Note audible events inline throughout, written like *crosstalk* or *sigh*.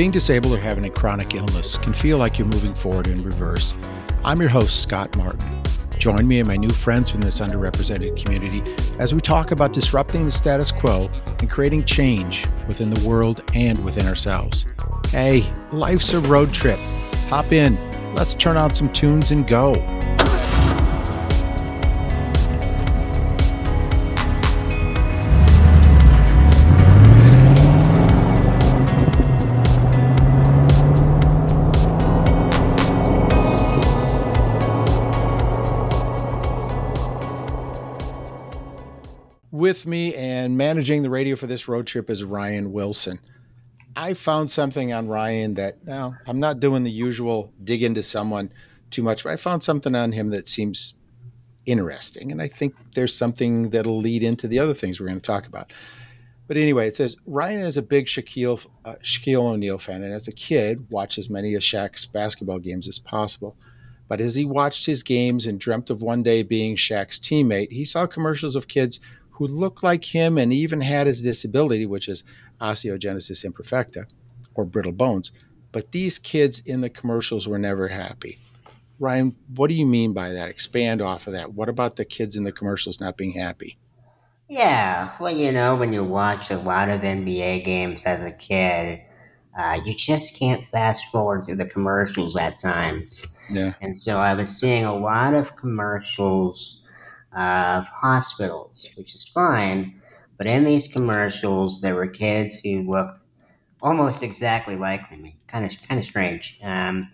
Being disabled or having a chronic illness can feel like you're moving forward in reverse. I'm your host, Scott Martin. Join me and my new friends from this underrepresented community as we talk about disrupting the status quo and creating change within the world and within ourselves. Hey, life's a road trip. Hop in, let's turn on some tunes and go. With me and managing the radio for this road trip is Ryan Wilson. I found something on Ryan that now I'm not doing the usual dig into someone too much, but I found something on him that seems interesting. And I think there's something that'll lead into the other things we're going to talk about. But anyway, it says Ryan is a big Shaquille, uh, Shaquille O'Neal fan, and as a kid, watched as many of Shaq's basketball games as possible. But as he watched his games and dreamt of one day being Shaq's teammate, he saw commercials of kids who looked like him and even had his disability, which is osteogenesis imperfecta or brittle bones. But these kids in the commercials were never happy. Ryan, what do you mean by that? Expand off of that. What about the kids in the commercials not being happy? Yeah, well, you know, when you watch a lot of NBA games as a kid, uh, you just can't fast forward through the commercials at times. Yeah. And so I was seeing a lot of commercials of hospitals, which is fine. But in these commercials, there were kids who looked almost exactly like me. Kind of, kind of strange. Um,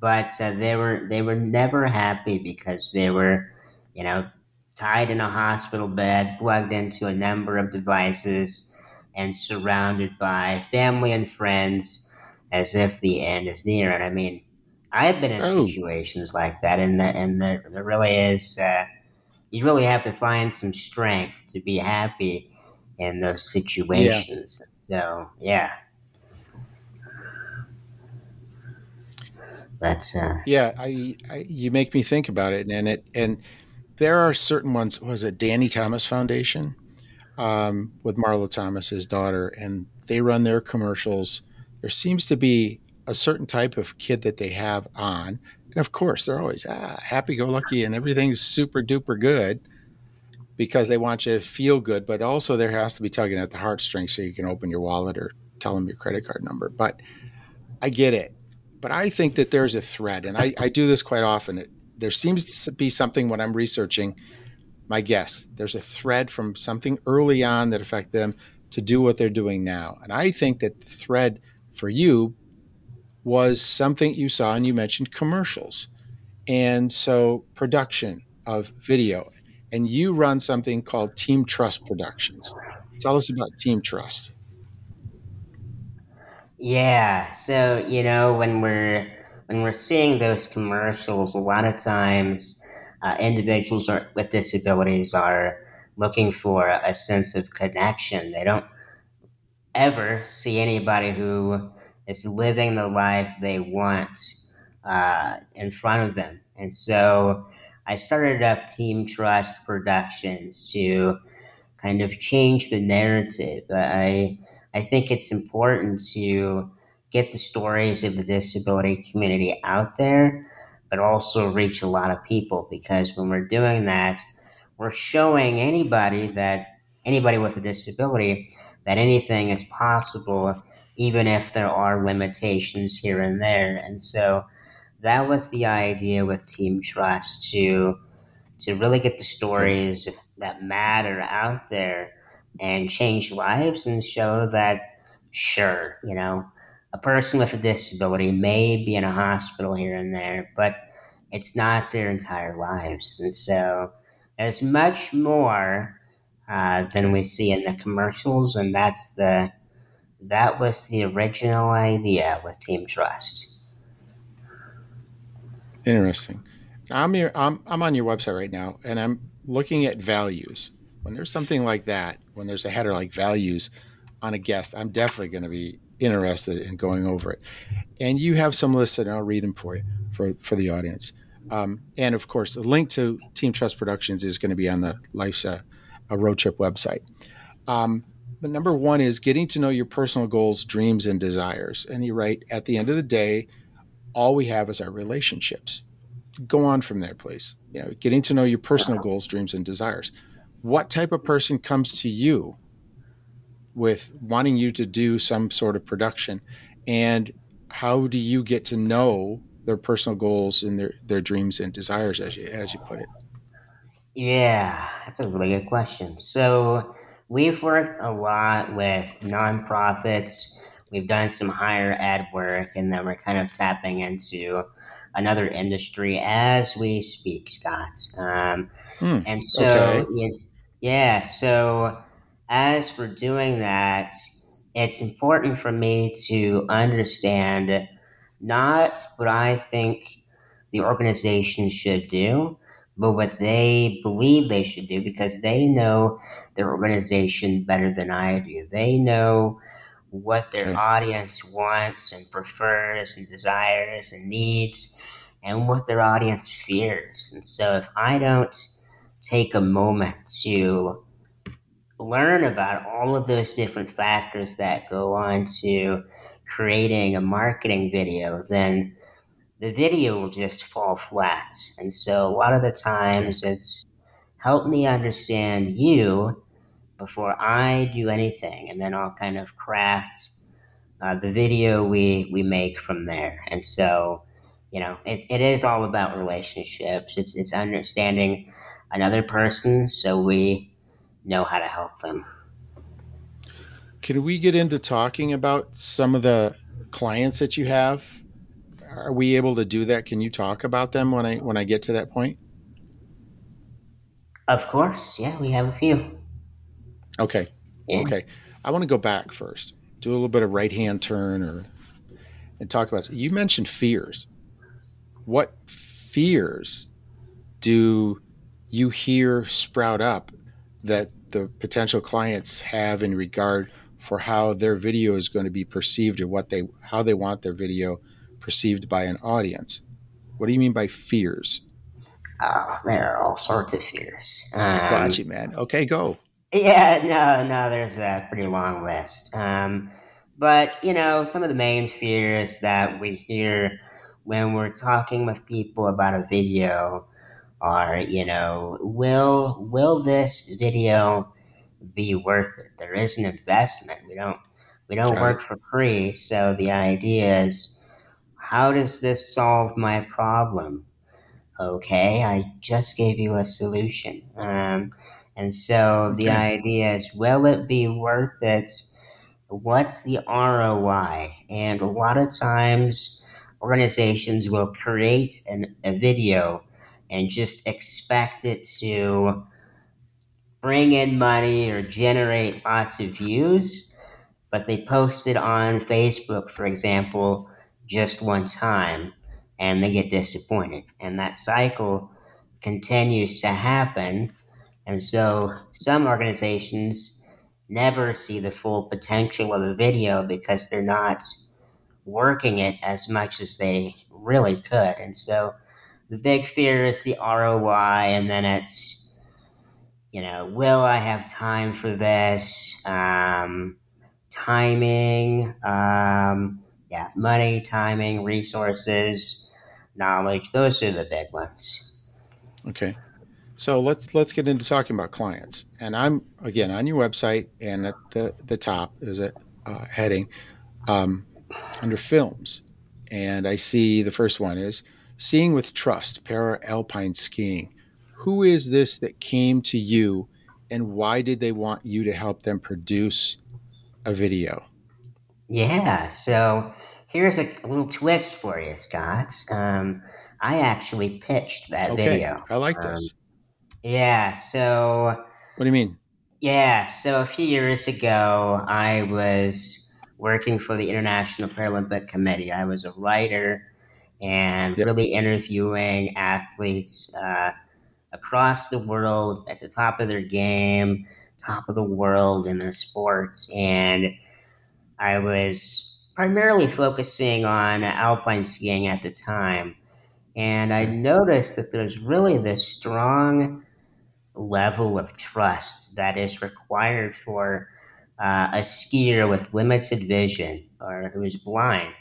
but uh, they were they were never happy because they were, you know, tied in a hospital bed, plugged into a number of devices, and surrounded by family and friends, as if the end is near. And I mean, I've been in oh. situations like that, and the, and there, there really is. Uh, you really have to find some strength to be happy in those situations. Yeah. So yeah. That's uh yeah, I, I, you make me think about it and it and there are certain ones was it Danny Thomas Foundation um, with Marlo Thomas's daughter and they run their commercials. There seems to be a certain type of kid that they have on and of course, they're always ah, happy go lucky and everything's super duper good because they want you to feel good. But also, there has to be tugging at the heartstrings so you can open your wallet or tell them your credit card number. But I get it. But I think that there's a thread, and I, I do this quite often. It, there seems to be something when I'm researching my guess. There's a thread from something early on that affected them to do what they're doing now. And I think that the thread for you was something you saw, and you mentioned commercials. And so, production of video. And you run something called Team Trust Productions. Tell us about Team Trust. Yeah. So, you know, when we're when we're seeing those commercials, a lot of times uh, individuals are, with disabilities are looking for a sense of connection. They don't ever see anybody who is living the life they want uh, in front of them. And so I started up Team Trust Productions to kind of change the narrative. I I think it's important to get the stories of the disability community out there, but also reach a lot of people because when we're doing that, we're showing anybody that anybody with a disability that anything is possible even if there are limitations here and there. And so that was the idea with Team Trust to to really get the stories that matter out there and change lives and show that sure, you know, a person with a disability may be in a hospital here and there, but it's not their entire lives. And so there's much more uh, than we see in the commercials, and that's the that was the original idea with Team Trust. Interesting. I'm here. I'm I'm on your website right now, and I'm looking at values. When there's something like that, when there's a header like values on a guest, I'm definitely going to be interested in going over it. And you have some listed, and I'll read them for you for for the audience. Um, and of course, the link to Team Trust Productions is going to be on the Life's a, a Road Trip website. Um, but number one is getting to know your personal goals, dreams, and desires. And you write at the end of the day, all we have is our relationships. Go on from there, please. You know, getting to know your personal goals, dreams, and desires. What type of person comes to you with wanting you to do some sort of production? And how do you get to know their personal goals and their, their dreams and desires as you as you put it? Yeah, that's a really good question. So we've worked a lot with nonprofits. We've done some higher ed work, and then we're kind of tapping into another industry as we speak, Scott. Um, Hmm, and so, okay. yeah, so as we're doing that, it's important for me to understand not what I think the organization should do, but what they believe they should do because they know their organization better than I do. They know what their Okay. audience wants and prefers and desires and needs and what their audience fears. And so if I don't take a moment to learn about all of those different factors that go on to creating a marketing video, then the video will just fall flat. And so a lot of the times it's help me understand you before I do anything, and then I'll kind of craft uh, the video we we make from there. And so, you know, it's it is all about relationships. It's it's understanding another person so we know how to help them. Can we get into talking about some of the clients that you have? Are we able to do that? Can you talk about them when I when I get to that point? Of course, yeah, we have a few. Okay. Yeah. Okay. I want to go back first. Do a little bit of right hand turn or and talk about you mentioned fears. What fears do you hear sprout up that the potential clients have in regard for how their video is going to be perceived or what they how they want their video perceived by an audience? What do you mean by fears? Oh, there are all sorts of fears. Um, Got you, man. Okay, go. Yeah, no, no, there's a pretty long list. Um, but, you know, some of the main fears that we hear when we're talking with people about a video are, you know, will will this video be worth it? There is an investment. We don't we don't Got work it. for free, so the idea is how does this solve my problem? Okay, I just gave you a solution. Um, and so the idea is, will it be worth it? What's the ROI? And a lot of times, organizations will create an, a video and just expect it to bring in money or generate lots of views, but they post it on Facebook, for example, just one time and they get disappointed. And that cycle continues to happen. And so some organizations never see the full potential of a video because they're not working it as much as they really could. And so the big fear is the ROI, and then it's, you know, will I have time for this? Um, timing, um, yeah, money, timing, resources, knowledge. Those are the big ones. Okay. So let's let's get into talking about clients. And I'm again on your website, and at the the top is a uh, heading um, under films, and I see the first one is seeing with trust para alpine skiing. Who is this that came to you, and why did they want you to help them produce a video? Yeah, so here's a little twist for you, Scott. Um, I actually pitched that Okay, video. I like Um, this. yeah, so What do you mean? yeah, so a few years ago, I was working for the International Paralympic Committee. I was a writer and Yep. really interviewing athletes uh, across the world at the top of their game, top of the world in their sports, and I was primarily focusing on alpine skiing at the time. And I noticed that there's really this strong level of trust that is required for uh, a skier with limited vision or who is blind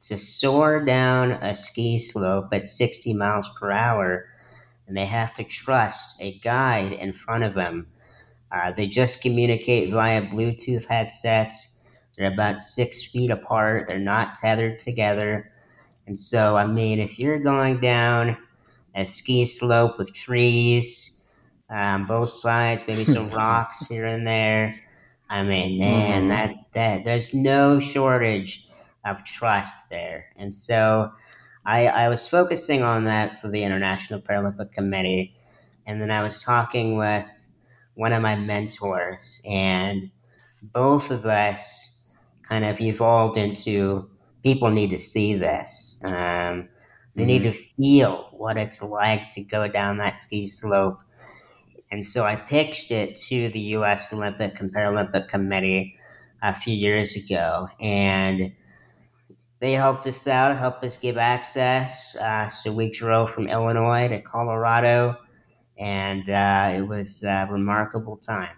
to soar down a ski slope at 60 miles per hour, and they have to trust a guide in front of them. Uh, they just communicate via Bluetooth headsets. They're about six feet apart. They're not tethered together. And so, I mean, if you're going down a ski slope with trees um, both sides, maybe some *laughs* rocks here and there, I mean, man, mm-hmm. that that there's no shortage of trust there. And so I, I was focusing on that for the International Paralympic Committee. And then I was talking with one of my mentors, and both of us kind of evolved into people need to see this. Um, they mm-hmm. need to feel what it's like to go down that ski slope. And so I pitched it to the U.S. Olympic and Paralympic Committee a few years ago. And they helped us out, helped us give access. Uh, so we drove from Illinois to Colorado, and uh, it was a remarkable time.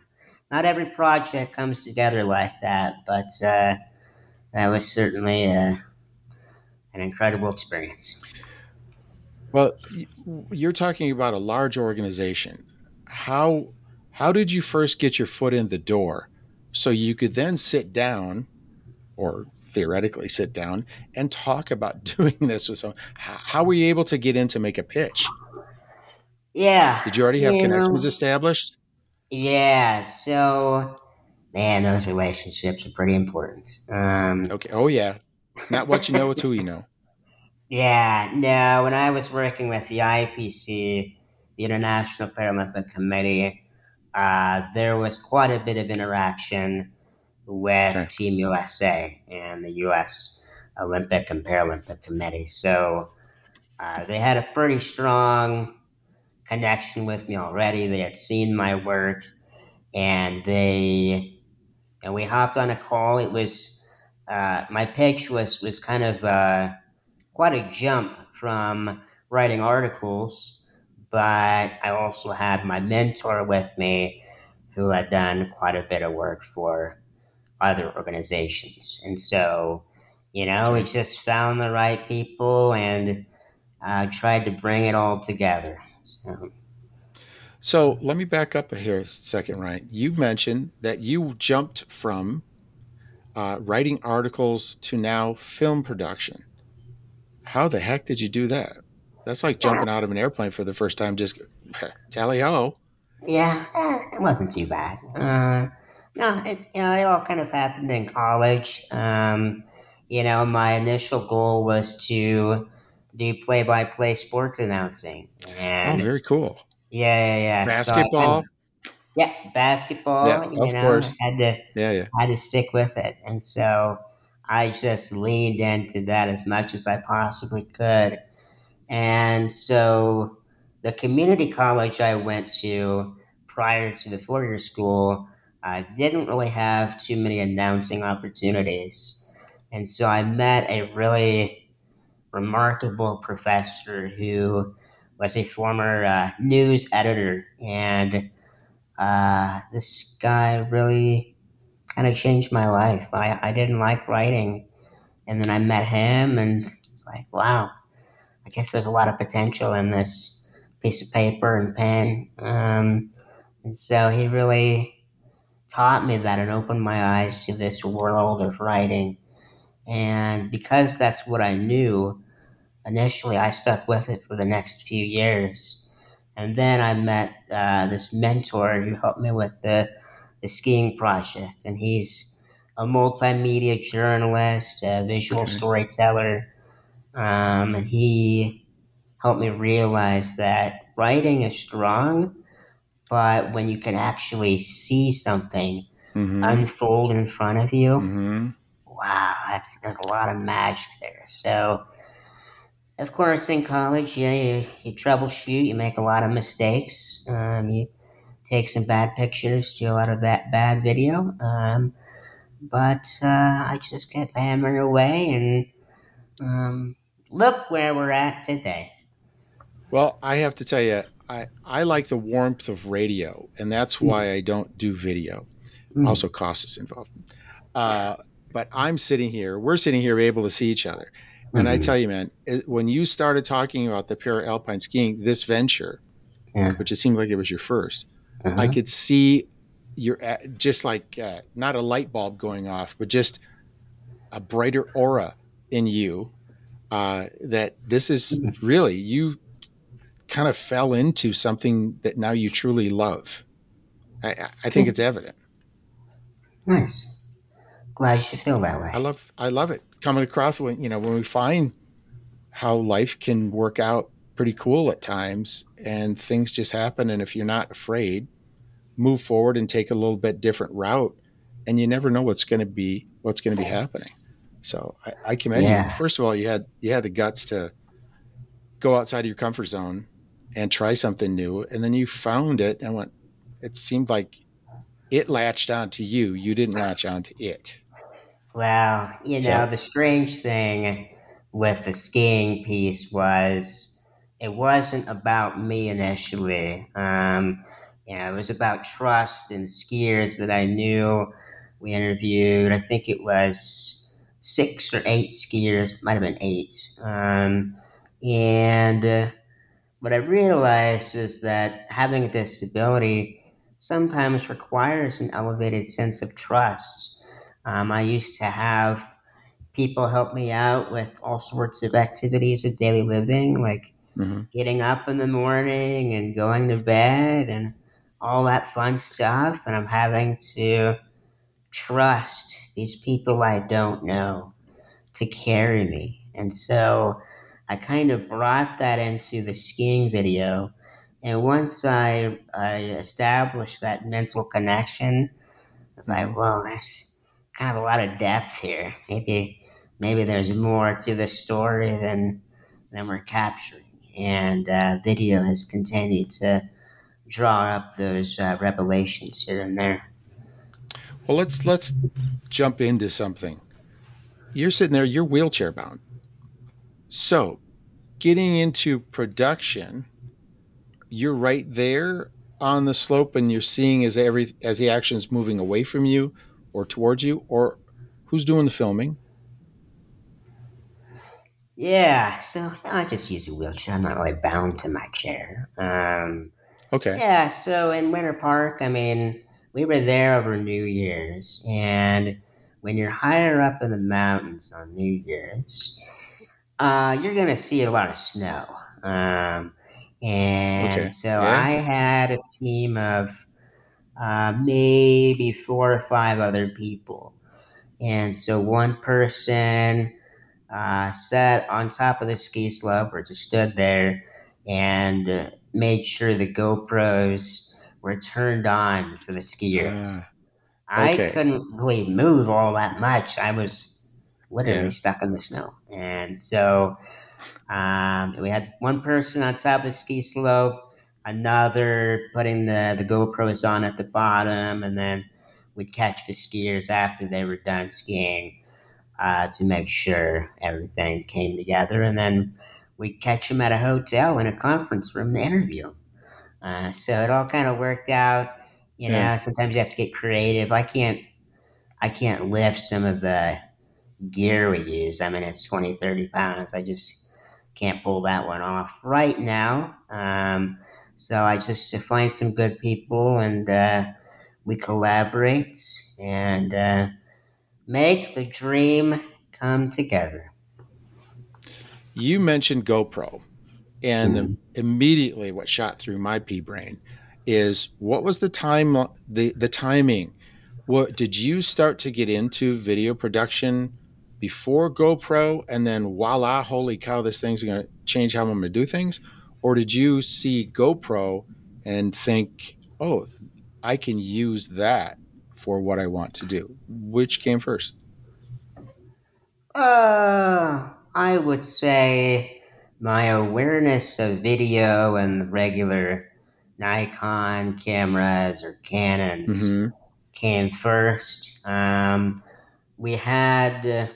Not every project comes together like that, but uh, that was certainly a, uh, an incredible experience. Well, you're talking about a large organization. How how did you first get your foot in the door so you could then sit down or theoretically sit down and talk about *laughs* doing this with someone. How were you able to get in to make a pitch? Yeah. Did you already have you connections know, established? Yeah. So, man, those relationships are pretty important. Um, okay. Oh, yeah. It's not what you know, it's who you know. *laughs* *laughs* Yeah. No, when I was working with the IPC, the International Paralympic Committee, uh, there was quite a bit of interaction with okay. Team USA and the U.S. Olympic and Paralympic Committee. So uh, they had a pretty strong connection with me already. They had seen my work, and they and we hopped on a call. It was uh, my pitch was was kind of uh, quite a jump from writing articles, but I also had my mentor with me, who had done quite a bit of work for other organizations. And so, you know, we just found the right people and uh, tried to bring it all together. So. So let me back up here a second, Ryan. You mentioned that you jumped from uh, writing articles to now film production. How the heck did you do that? That's like jumping out of an airplane for the first time. Just *laughs* tally ho. Yeah, it wasn't too bad. Uh, no, it, you know, it all kind of happened in college. Um, you know, my initial goal was to do play-by-play sports announcing. Oh, and oh, very cool. Yeah, yeah, yeah. Basketball. So yeah, basketball. Yeah, you of know, course. Had to, yeah, yeah. Had to stick with it, and so I just leaned into that as much as I possibly could. And so, the community college I went to prior to the four-year school I didn't really have too many announcing opportunities. And so I met a really remarkable professor who was a former uh, news editor. And uh, this guy really kind of changed my life. I, I didn't like writing. And then I met him, and it's like, wow, I guess there's a lot of potential in this piece of paper and pen. Um, and so he really taught me that and opened my eyes to this world of writing. And because that's what I knew, initially I stuck with it for the next few years. And then I met uh, this mentor who helped me with the, the skiing project. And he's a multimedia journalist, a visual okay. storyteller. Um, and he helped me realize that writing is strong, but when you can actually see something mm-hmm. unfold in front of you, mm-hmm. Wow, that's there's a lot of magic there. So, of course, in college, yeah, you, you troubleshoot, you make a lot of mistakes, um, you take some bad pictures, do a lot of that bad video, um, but uh, I just kept hammering away, and um, look where we're at today. Well, I have to tell you, I, I like the warmth of radio, and that's hmm. why I don't do video. Mm. Also, cost is involved. Uh, but I'm sitting here, we're sitting here able to see each other. And I Mhm. tell you, man, it, when you started talking about the para alpine skiing, this venture, Yeah. which it seemed like it was your 1st Uh-huh. I could see your just like uh, not a light bulb going off, but just a brighter aura in you. Uh, that this is really you kind of fell into something that now you truly love. I, I think it's evident. Nice. Glad you feel that way. I love I love it. Coming across when you know when we find how life can work out pretty cool at times and things just happen and if you're not afraid move forward and take a little bit different route and you never know what's going to be what's going to be happening. So I, I commend Yeah. you first of all you had you had the guts to go outside of your comfort zone and try something new and then you found it and went it seemed like it latched onto you. You didn't latch onto it Well, you So- know, the strange thing with the skiing piece was it wasn't about me initially. Um, you know, it was about trust and skiers that I knew. We interviewed, I think it was six or eight skiers, might have been eight. Um, and uh, what I realized is that having a disability sometimes requires an elevated sense of trust. Um, I used to have people help me out with all sorts of activities of daily living, like Mhm. getting up in the morning and going to bed and all that fun stuff. And I'm having to trust these people I don't know to carry me. And so I kind of brought that into the skiing video. And once I, I established that mental connection, I was like, well, there's kind of a lot of depth here. Maybe maybe there's more to the story than than we're capturing. And uh, video has continued to draw up those uh, revelations here and there. Well, let's let's jump into something. You're sitting there, you're wheelchair bound. So, getting into production, you're right there on the slope and you're seeing as every as the action's moving away from you or towards you or who's doing the filming? Yeah, so I just use a wheelchair. I'm not really bound to my chair. Um, Okay. Yeah, so in Winter Park, I mean, we were there over New Year's, and when you're higher up in the mountains on New Year's, uh, you're gonna see a lot of snow. Um, and Okay, so yeah. I had a team of uh, maybe four or five other people, and so one person uh, sat on top of the ski slope or just stood there and uh, made sure the GoPros were turned on for the skiers. Ah, I couldn't really move all that much. I was literally Yeah. stuck in the snow. And so um, we had one person on top of the ski slope, another putting the, the GoPros on at the bottom, and then we'd catch the skiers after they were done skiing uh, to make sure everything came together. And then we'd catch them at a hotel in a conference room to interview. Uh, so it all kind of worked out. You know, Yeah. sometimes you have to get creative. I can't, I can't lift some of the gear we use. I mean, it's 20, 30 pounds. I just can't pull that one off right now. Um, so I just to find some good people and uh, we collaborate and uh, make the dream come together. You mentioned GoPro, and the, immediately what shot through my pea brain is what was the time the the timing? What did you start to get into video production before GoPro, and then voila, holy cow, this thing's going to change how I'm going to do things, or did you see GoPro and think, oh, I can use that for what I want to do? Which came first? Uh, I would say my awareness of video and regular Nikon cameras or Canons hmm came first. Um, we had,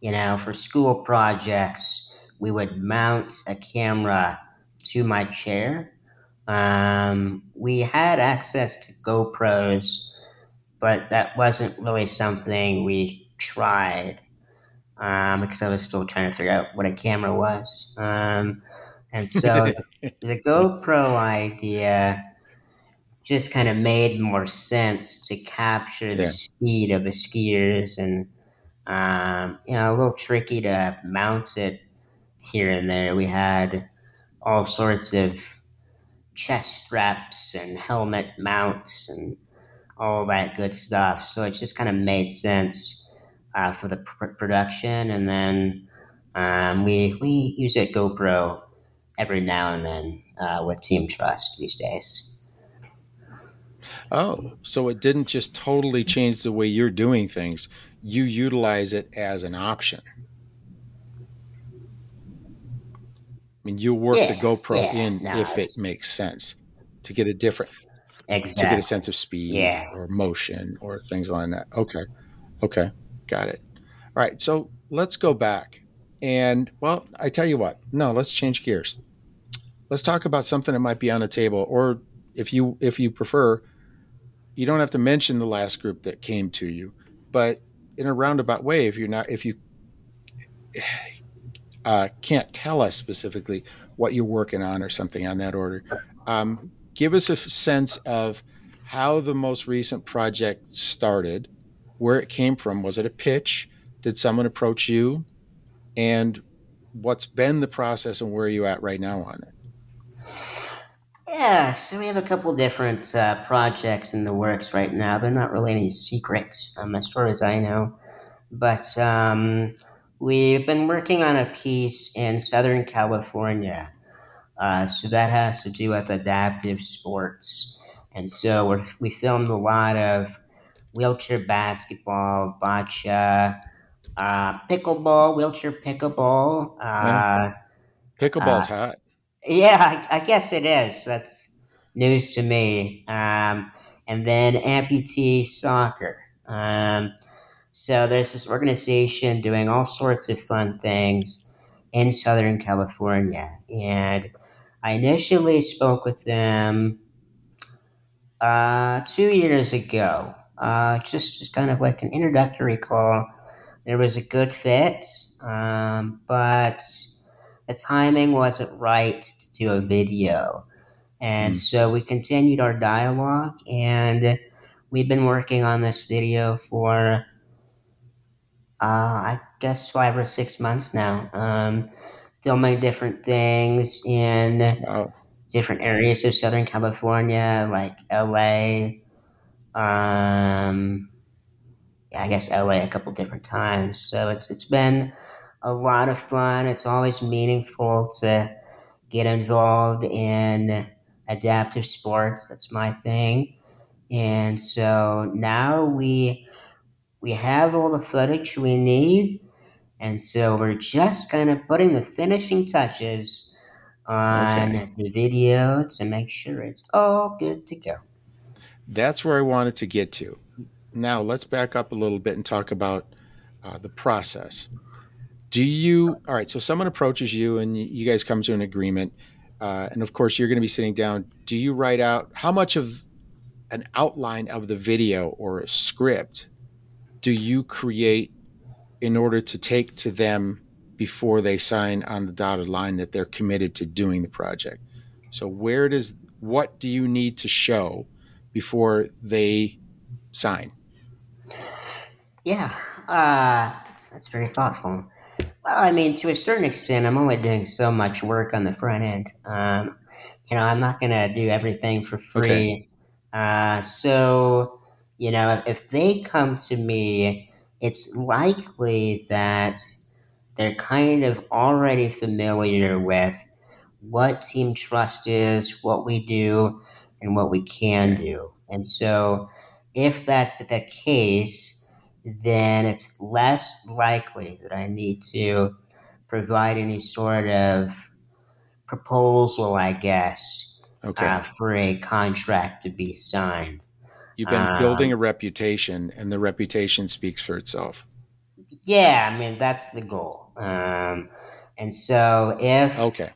you know, for school projects, we would mount a camera to my chair. Um, we had access to GoPros but that wasn't really something we tried um, because I was still trying to figure out what a camera was. Um, and so *laughs* the GoPro idea just kind of made more sense to capture the Yeah. speed of the skiers and um, you know a little tricky to mount it here and there. We had all sorts of chest straps and helmet mounts and all that good stuff. So it just kind of made sense uh, for the pr- production, and then um, we we use a GoPro every now and then uh, with Team Trust these days. Oh, so it didn't just totally change the way you're doing things. You utilize it as an option. I mean, you'll work the GoPro yeah, in no, if it makes sense to get a different to get a sense of speed Yeah. or motion or things like that. Okay. Okay. Got it. All right. So let's go back. And well, I tell you what, no, let's change gears. Let's talk about something that might be on the table, or if you if you prefer, you don't have to mention the last group that came to you, but in a roundabout way, if you're not if you uh, can't tell us specifically what you're working on or something on that order, um, give us a sense of how the most recent project started, where it came from. Was it a pitch? Did someone approach you? And what's been the process and where are you at right now on it? Yeah, so we have a couple different uh, projects in the works right now. They're not really any secrets, um, as far as I know. But um, we've been working on a piece in Southern California. Uh, so that has to do with adaptive sports. And so we're, we filmed a lot of wheelchair basketball, bocce, uh, pickleball, wheelchair pickleball. Uh, Pickleball's Uh, hot. yeah, I, I guess it is. That's news to me. Um, and then amputee soccer. Um, so there's this organization doing all sorts of fun things in Southern California, and I initially spoke with them uh, two years ago, uh, just just kind of like an introductory call. There was a good fit, um, but the timing wasn't right to do a video. And Hmm. so we continued our dialogue, and we've been working on this video for, uh, I guess, five or six months now, um, filming different things in Wow. different areas of Southern California, like LA. Um, yeah, I guess LA a couple different times. So it's it's been a lot of fun. It's always meaningful to get involved in adaptive sports. That's my thing. And so now we we have all the footage we need, and so we're just kind of putting the finishing touches on Okay. the video to make sure it's all good to go. That's where I wanted to get to. Now, let's back up a little bit and talk about uh, the process. Do you, all right, so someone approaches you and you guys come to an agreement. Uh, and of course, you're going to be sitting down. Do you write out how much of an outline of the video or a script do you create in order to take to them before they sign on the dotted line that they're committed to doing the project? So, where does, what do you need to show before they sign? Yeah, uh, that's, that's very thoughtful. Well, I mean, to a certain extent, I'm only doing so much work on the front end. Um, you know, I'm not going to do everything for free. Uh, so, you know, if they come to me, it's likely that they're kind of already familiar with what Team Trust is, what we do, and what we can do. And so, if that's the case, then it's less likely that I need to provide any sort of proposal, I guess, Okay. uh, for a contract to be signed. You've been um, building a reputation, and the reputation speaks for itself. Yeah, I mean that's the goal. Um, and so if Okay.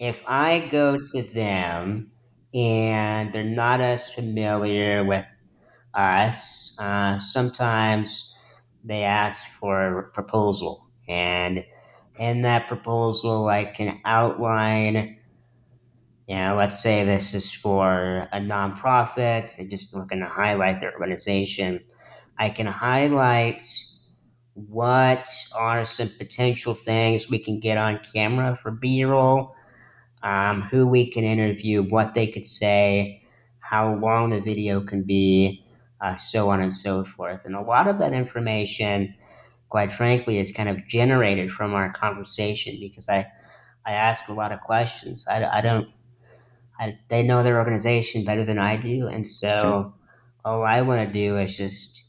if I go to them and they're not as familiar with us, uh, sometimes they ask for a proposal. And in that proposal, I can outline, you know, let's say this is for a nonprofit, I'm just looking to highlight their organization. I can highlight what are some potential things we can get on camera for B roll, um, who we can interview, what they could say, how long the video can be, uh, so on and so forth. And a lot of that information, quite frankly, is kind of generated from our conversation because I, I ask a lot of questions. I, I don't, I, they know their organization better than I do. And so okay. all I want to do is just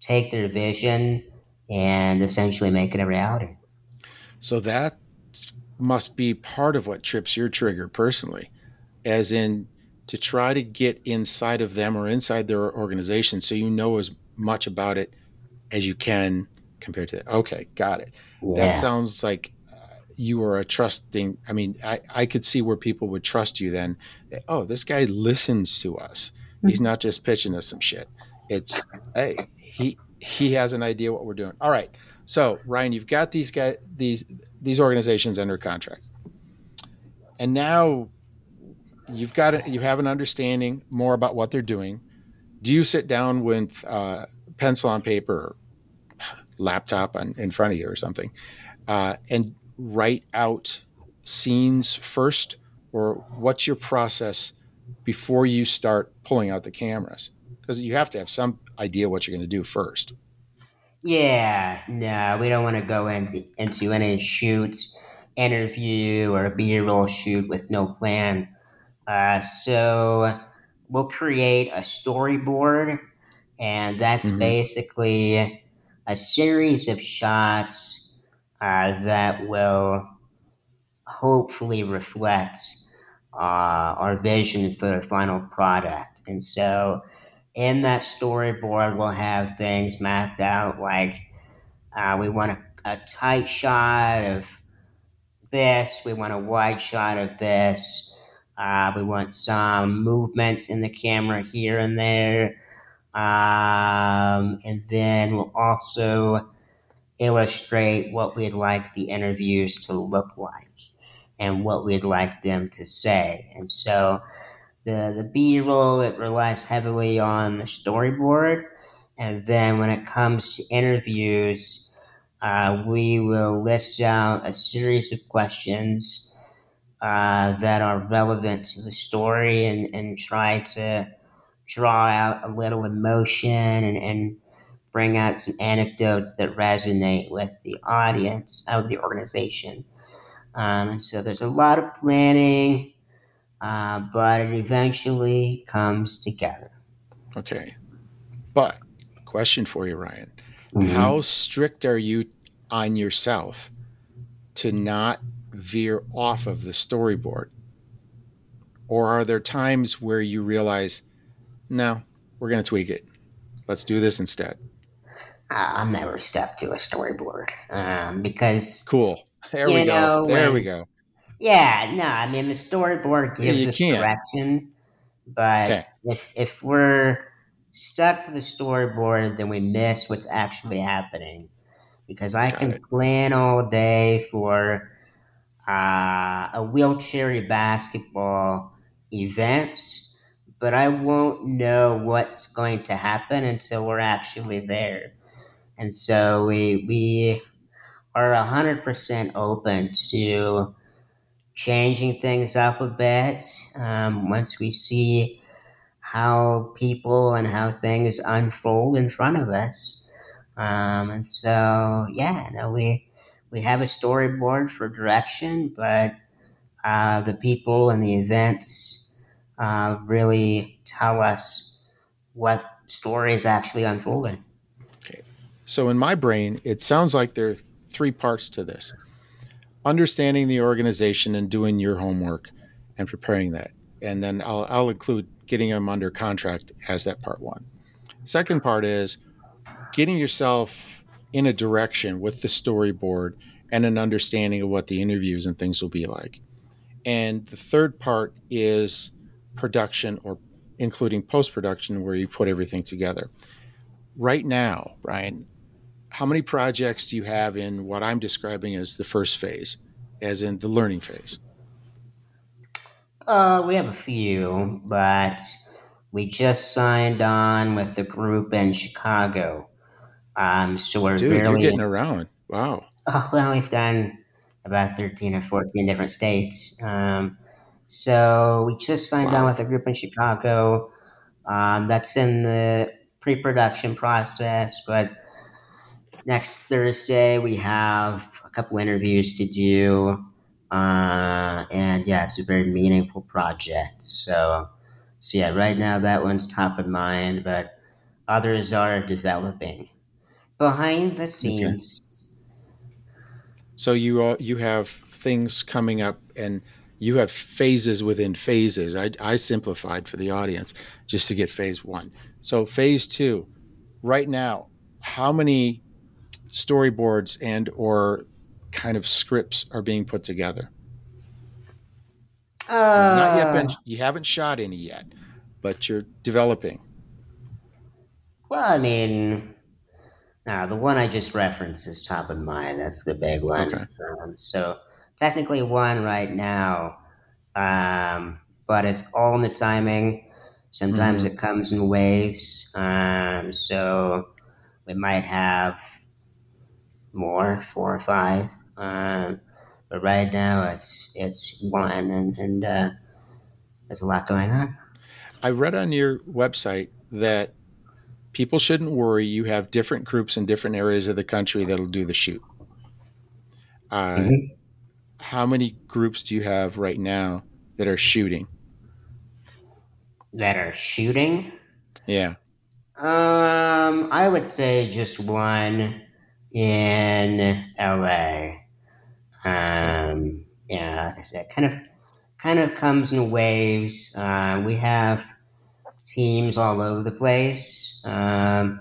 take their vision and essentially make it a reality. So that must be part of what trips your trigger personally, as in to try to get inside of them or inside their organization so you know as much about it as you can compared to that. Okay, got it. Yeah. That sounds like you are a trusting. I mean, I, I could see where people would trust you then. Oh, this guy listens to us. He's not just pitching us some shit. It's, hey, he he has an idea what we're doing. All right. So Ryan, you've got these guys these these organizations under contract, and now you've got a, you have an understanding more about what they're doing. Do you sit down with uh, pencil on paper, laptop on, in front of you or something, uh, and write out scenes first, or what's your process before you start pulling out the cameras? Because you have to have some idea what you're going to do first. Yeah, no, we don't want to go into into any shoot, interview, or B roll shoot with no plan. Uh, so we'll create a storyboard, and that's mm-hmm. basically a series of shots uh, that will hopefully reflect uh, our vision for the final product. And so in that storyboard, we'll have things mapped out like uh, we want a, a tight shot of this, we want a wide shot of this, uh, we want some movement in the camera here and there. Um, and then we'll also illustrate what we'd like the interviews to look like and what we'd like them to say. And so the the B roll it relies heavily on the storyboard, and then when it comes to interviews, uh, we will list out a series of questions uh, that are relevant to the story, and and try to draw out a little emotion and, and bring out some anecdotes that resonate with the audience of the organization. Um, so there's a lot of planning uh, but it eventually comes together. Okay. But, question for you, Ryan. Mm-hmm. How strict are you on yourself to not veer off of the storyboard? Or are there times where you realize, no, we're going to tweak it? Let's do this instead. I'll never step to a storyboard um, because. Cool. There we go. There when, we go. Yeah, no, I mean the storyboard gives yeah, us can. direction, but okay. if if we're stuck to the storyboard, then we miss what's actually happening. Because I Got can it. plan all day for uh, a wheelchair basketball event, but I won't know what's going to happen until we're actually there. And so we we are hundred percent open to changing things up a bit um, once we see how people and how things unfold in front of us. Um, and so, yeah, no, we we have a storyboard for direction, but uh, the people and the events uh, really tell us what story is actually unfolding. So, in my brain, it sounds like there are three parts to this understanding the organization and doing your homework and preparing that. And then I'll, I'll include getting them under contract as that part one. Second part is getting yourself in a direction with the storyboard and an understanding of what the interviews and things will be like. And the third part is production or including post production, where you put everything together. Right now, Brian, how many projects do you have in what I'm describing as the first phase, as in the learning phase? Uh, we have a few, but we just signed on with the group in Chicago. Um, so we're Dude, barely you're getting around. Wow. *laughs* Oh, well, we've done about 13 or 14 different states. Um, so we just signed Wow. on with a group in Chicago. Um, that's in the pre production process, but next Thursday we have a couple interviews to do. Uh, and yeah, it's a very meaningful project. So, so yeah, right now that one's top of mind, but others are developing behind the scenes. So you all, you have things coming up, and you have phases within phases. I, I simplified for the audience just to get phase one. So phase two, right now, how many storyboards and or kind of scripts are being put together? Uh, Not yet been. You haven't shot any yet, but you're developing. Well, I mean, now the one I just referenced is top of mind. That's the big one. Okay. Um, so technically one right now, um, but it's all in the timing. Sometimes Mm-hmm. it comes in waves. Um, so we might have more, four or five. Um, but right now it's it's one, and, and uh, there's a lot going on. I read on your website that people shouldn't worry. You have different groups in different areas of the country that'll do the shoot. Uh, Mhm. How many groups do you have right now that are shooting? That are shooting. Yeah. Um, I would say just one in LA. Um, yeah, like I said, kind of, kind of comes in waves. Uh, we have teams all over the place. Um,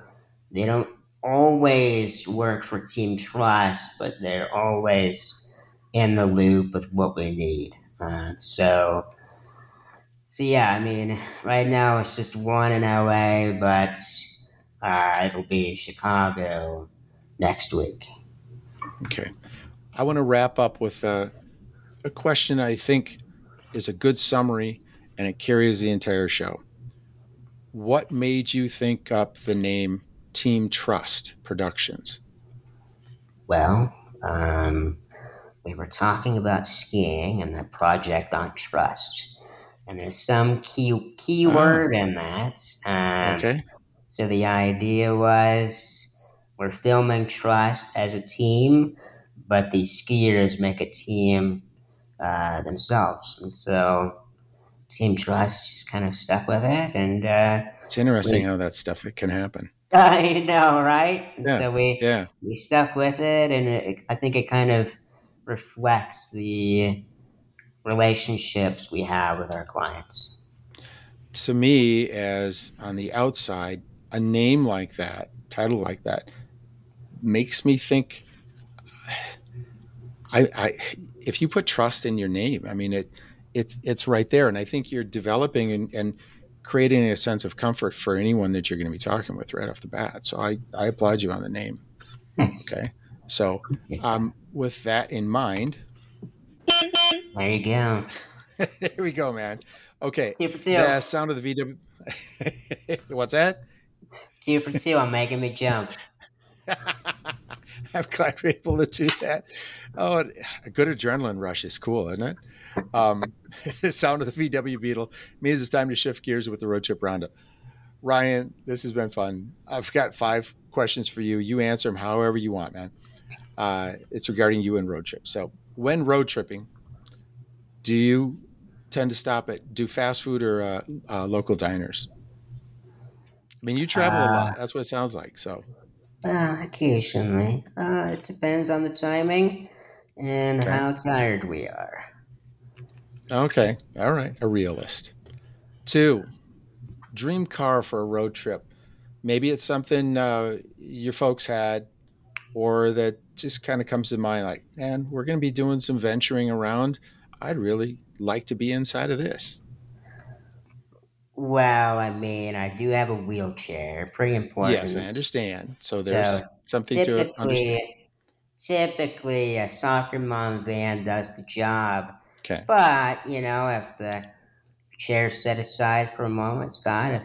they don't always work for Team Trust, but they're always in the loop with what we need. Uh, so, so yeah, I mean, right now it's just one in LA, but uh, it'll be Chicago next week. Okay. I want to wrap up with a, a question I think is a good summary and it carries the entire show. What made you think up the name Team Trust Productions? Well, um, we were talking about skiing and the project on trust, and there's some key keyword in that. Um, Okay. So the idea was we're filming Trust as a team, but the skiers make a team uh, themselves, and so Team Trust just kind of stuck with it, and uh, It's interesting Wait. how that stuff it can happen. *laughs* I know, right? And Yeah, So we Yeah. we stuck with it, and it, I think it kind of reflects the relationships we have with our clients. To me, as on the outside, a name like that, title like that, makes me think. I, I, if you put trust in your name, I mean it, it's it's right there, and I think you're developing and, and creating a sense of comfort for anyone that you're going to be talking with right off the bat. So I, I applaud you on the name. Thanks. Okay. So um, with that in mind, There you go. *laughs* there we go, man. Okay. Two for two. The sound of the VW. *laughs* What's that? Two for two. I'm making me jump. *laughs* *laughs* I'm glad we're able to do that. Oh, a good adrenaline rush is cool, isn't it? Um, *laughs* the sound of the VW Beetle means it's time to shift gears with the road trip roundup. Ryan, this has been fun. I've got five questions for you. You answer them however you want, man. Uh, it's regarding you and road trips. So, when road tripping, do you tend to stop at do fast food or uh, uh, local diners? I mean, you travel a Uh, lot. That's what it sounds like. So, Uh, occasionally. Uh, it depends on the timing and Okay. how tired we are. Okay. All right. A realist. Two, dream car for a road trip. Maybe it's something uh, your folks had or that just kind of comes to mind like, man, we're going to be doing some venturing around. I'd really like to be inside of this. Well, I mean, I do have a wheelchair. Pretty important. Yes, I understand. So there's so something to understand. Typically, a soccer mom van does the job. Okay. But, you know, if the chair set aside for a moment, Scott, if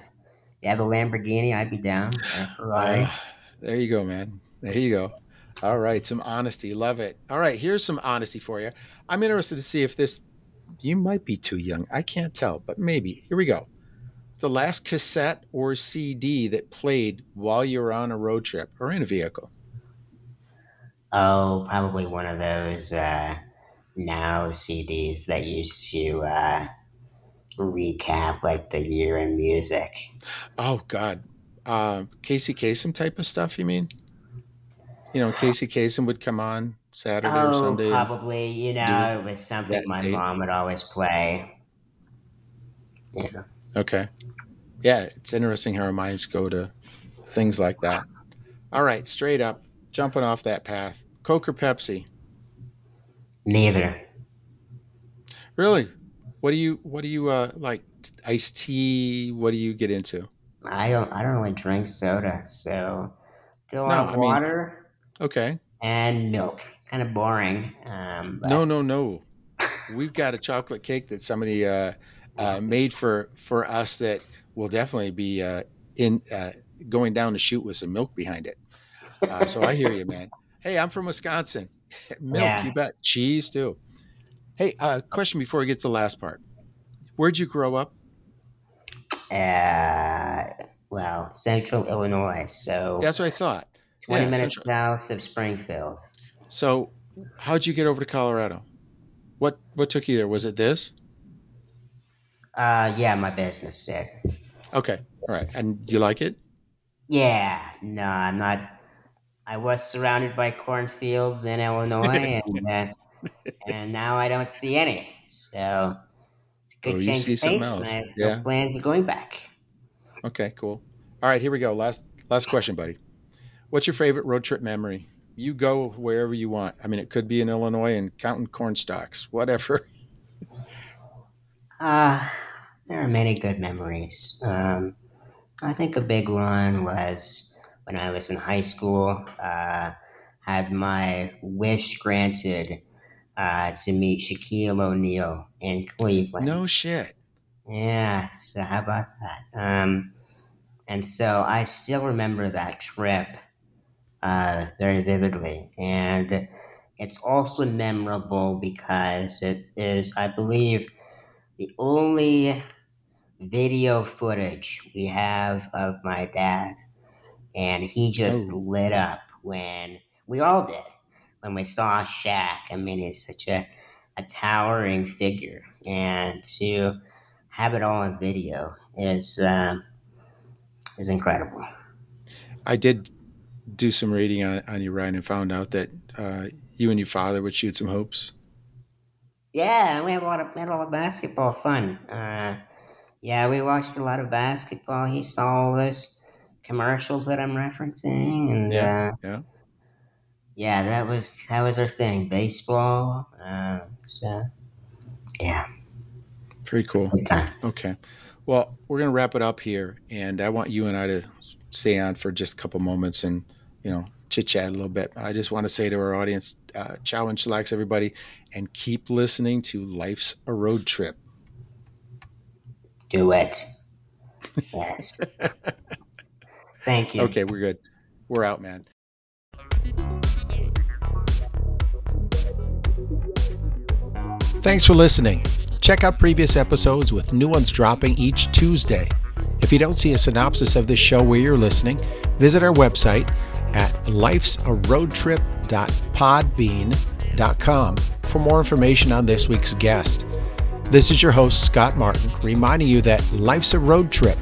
you have a Lamborghini, I'd be down. Uh, *sighs* there you go, man. There you go. All right, some honesty. Love it. All right, here's some honesty for you. I'm interested to see if this, you might be too young. I can't tell, but maybe. Here we go. The last cassette or CD that played while you were on a road trip or in a vehicle. Oh, probably one of those uh, now CDs that used to uh, recap like the year in music. Oh God, uh, Casey Kasem type of stuff. You mean? You know, Casey Kasem would come on Saturday oh, or Sunday. Probably, you know, it was something my date. mom would always play. Yeah. Okay. Yeah, it's interesting how our minds go to things like that. All right, straight up, jumping off that path. Coke or Pepsi? Neither. Really? What do you what do you uh like iced tea? What do you get into? I don't I don't really drink soda, so do a lot of water. Mean, okay. And milk. Kind of boring. Um, but... No, no, no. We've got a chocolate cake that somebody uh, uh, made for for us that will definitely be uh, in uh, going down the chute with some milk behind it. Uh, so I hear you, man. Hey, I'm from Wisconsin. *laughs* milk, yeah. you bet. Cheese too. Hey, uh, question before we get to the last part. Where'd you grow up? Uh, well, Central Illinois. So that's what I thought. Twenty yeah, minutes Central. south of Springfield. So, how'd you get over to Colorado? What what took you there? Was it this? Uh, yeah, my business did. Okay, all right. And you like it? Yeah. No, I'm not. I was surrounded by cornfields in Illinois, *laughs* and uh, and now I don't see any. So it's a good oh, change of pace, and I have yeah. no plans of going back. Okay, cool. All right, here we go. Last last question, buddy. What's your favorite road trip memory? You go wherever you want. I mean, it could be in Illinois and counting corn stalks, whatever. *laughs* Uh, there are many good memories. Um, I think a big one was when I was in high school. Uh, had my wish granted uh, to meet Shaquille O'Neal in Cleveland. No shit. Yeah, so how about that? Um, and so I still remember that trip uh, very vividly. And it's also memorable because it is, I believe, the only video footage we have of my dad. And he just oh. lit up when we all did when we saw Shaq. I mean, he's such a, a towering figure, and to have it all on video is uh, is incredible. I did do some reading on, on you, Ryan, and found out that uh, you and your father would shoot some hoops. Yeah, we had a lot of had a lot of basketball fun. Uh, yeah, we watched a lot of basketball. He saw all those commercials that I'm referencing, and yeah, uh, yeah yeah, that was that was our thing. Baseball. Uh, so, yeah. pretty cool. Okay. Well, we're gonna wrap it up here, and I want you and I to stay on for just a couple moments and you know chit chat a little bit. I just want to say to our audience, uh, ciao and chillax, everybody, and keep listening to Life's a Road Trip. Do it. *laughs* Yes. Thank you. Okay, we're good. We're out, man. Thanks for listening. Check out previous episodes with new ones dropping each Tuesday. If you don't see a synopsis of this show where you're listening, visit our website at lifesaroadtrip.podbean.com for more information on this week's guest. This is your host, Scott Martin, reminding you that life's a road trip